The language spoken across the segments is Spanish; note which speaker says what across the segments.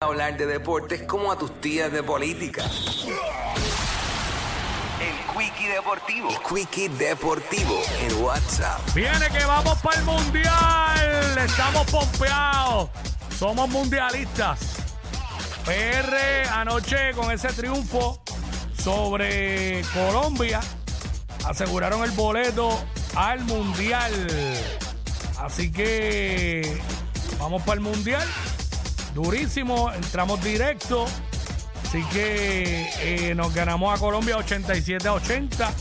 Speaker 1: hablar de deportes como a tus tías de política. El Quickie Deportivo. El Quickie Deportivo en WhatsApp.
Speaker 2: Viene que vamos para el mundial. Estamos pompeados. Somos mundialistas. PR anoche con ese triunfo sobre Colombia aseguraron el boleto al mundial. Así que vamos para el mundial. Durísimo, entramos directo. Así que eh, nos ganamos a Colombia 87 a 80.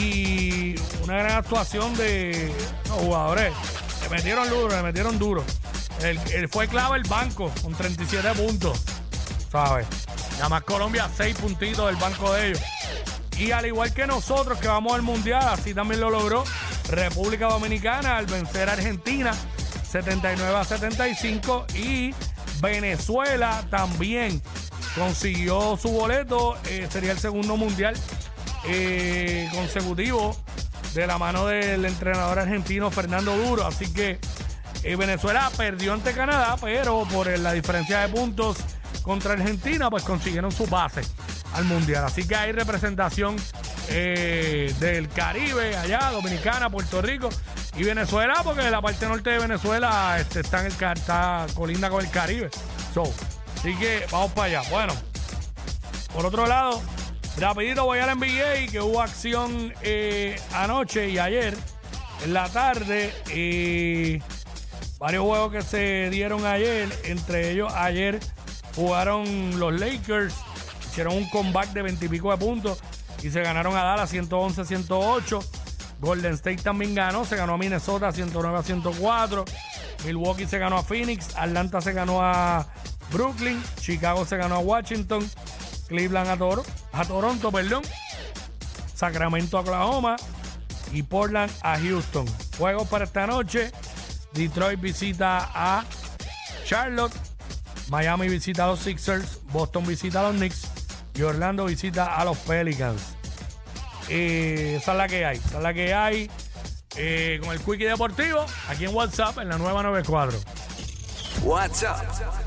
Speaker 2: Y una gran actuación de los jugadores. Le metieron duro, le metieron duro. Él, fue clave el banco con 37 puntos. ¿Sabes? Nada más Colombia 6 puntitos del banco de ellos. Y al igual que nosotros que vamos al Mundial, así también lo logró República Dominicana al vencer a Argentina 79 a 75 y Venezuela también consiguió su boleto. eh, sería el segundo Mundial eh, consecutivo de la mano del entrenador argentino Fernando Duro. Así que eh, Venezuela perdió ante Canadá, pero por la diferencia de puntos contra Argentina, pues consiguieron su base al Mundial. Así que hay representación del Caribe, allá, Dominicana, Puerto Rico y Venezuela, porque la parte norte de Venezuela este, está, en el, colinda con el Caribe. So, así que vamos para allá. Bueno, por otro lado, rapidito voy al NBA, que hubo acción eh, anoche y ayer en la tarde. y varios juegos que se dieron ayer, entre ellos ayer jugaron los Lakers, hicieron un comeback de 20 y pico de puntos y se ganaron a Dallas 111-108. Golden State también ganó, se ganó a Minnesota 109 a 104. Milwaukee se ganó a Phoenix, Atlanta se ganó a Brooklyn, Chicago se ganó a Washington, Cleveland a, a Toronto, perdón, Sacramento a Oklahoma y Portland a Houston. Juegos para esta noche. Detroit visita a Charlotte, Miami visita a los Sixers, Boston visita a los Knicks y Orlando visita a los Pelicans. Eh, esa es la que hay, esa es la que hay eh, con el Quickie Deportivo aquí en WhatsApp en la nueva 94.
Speaker 1: WhatsApp. WhatsApp.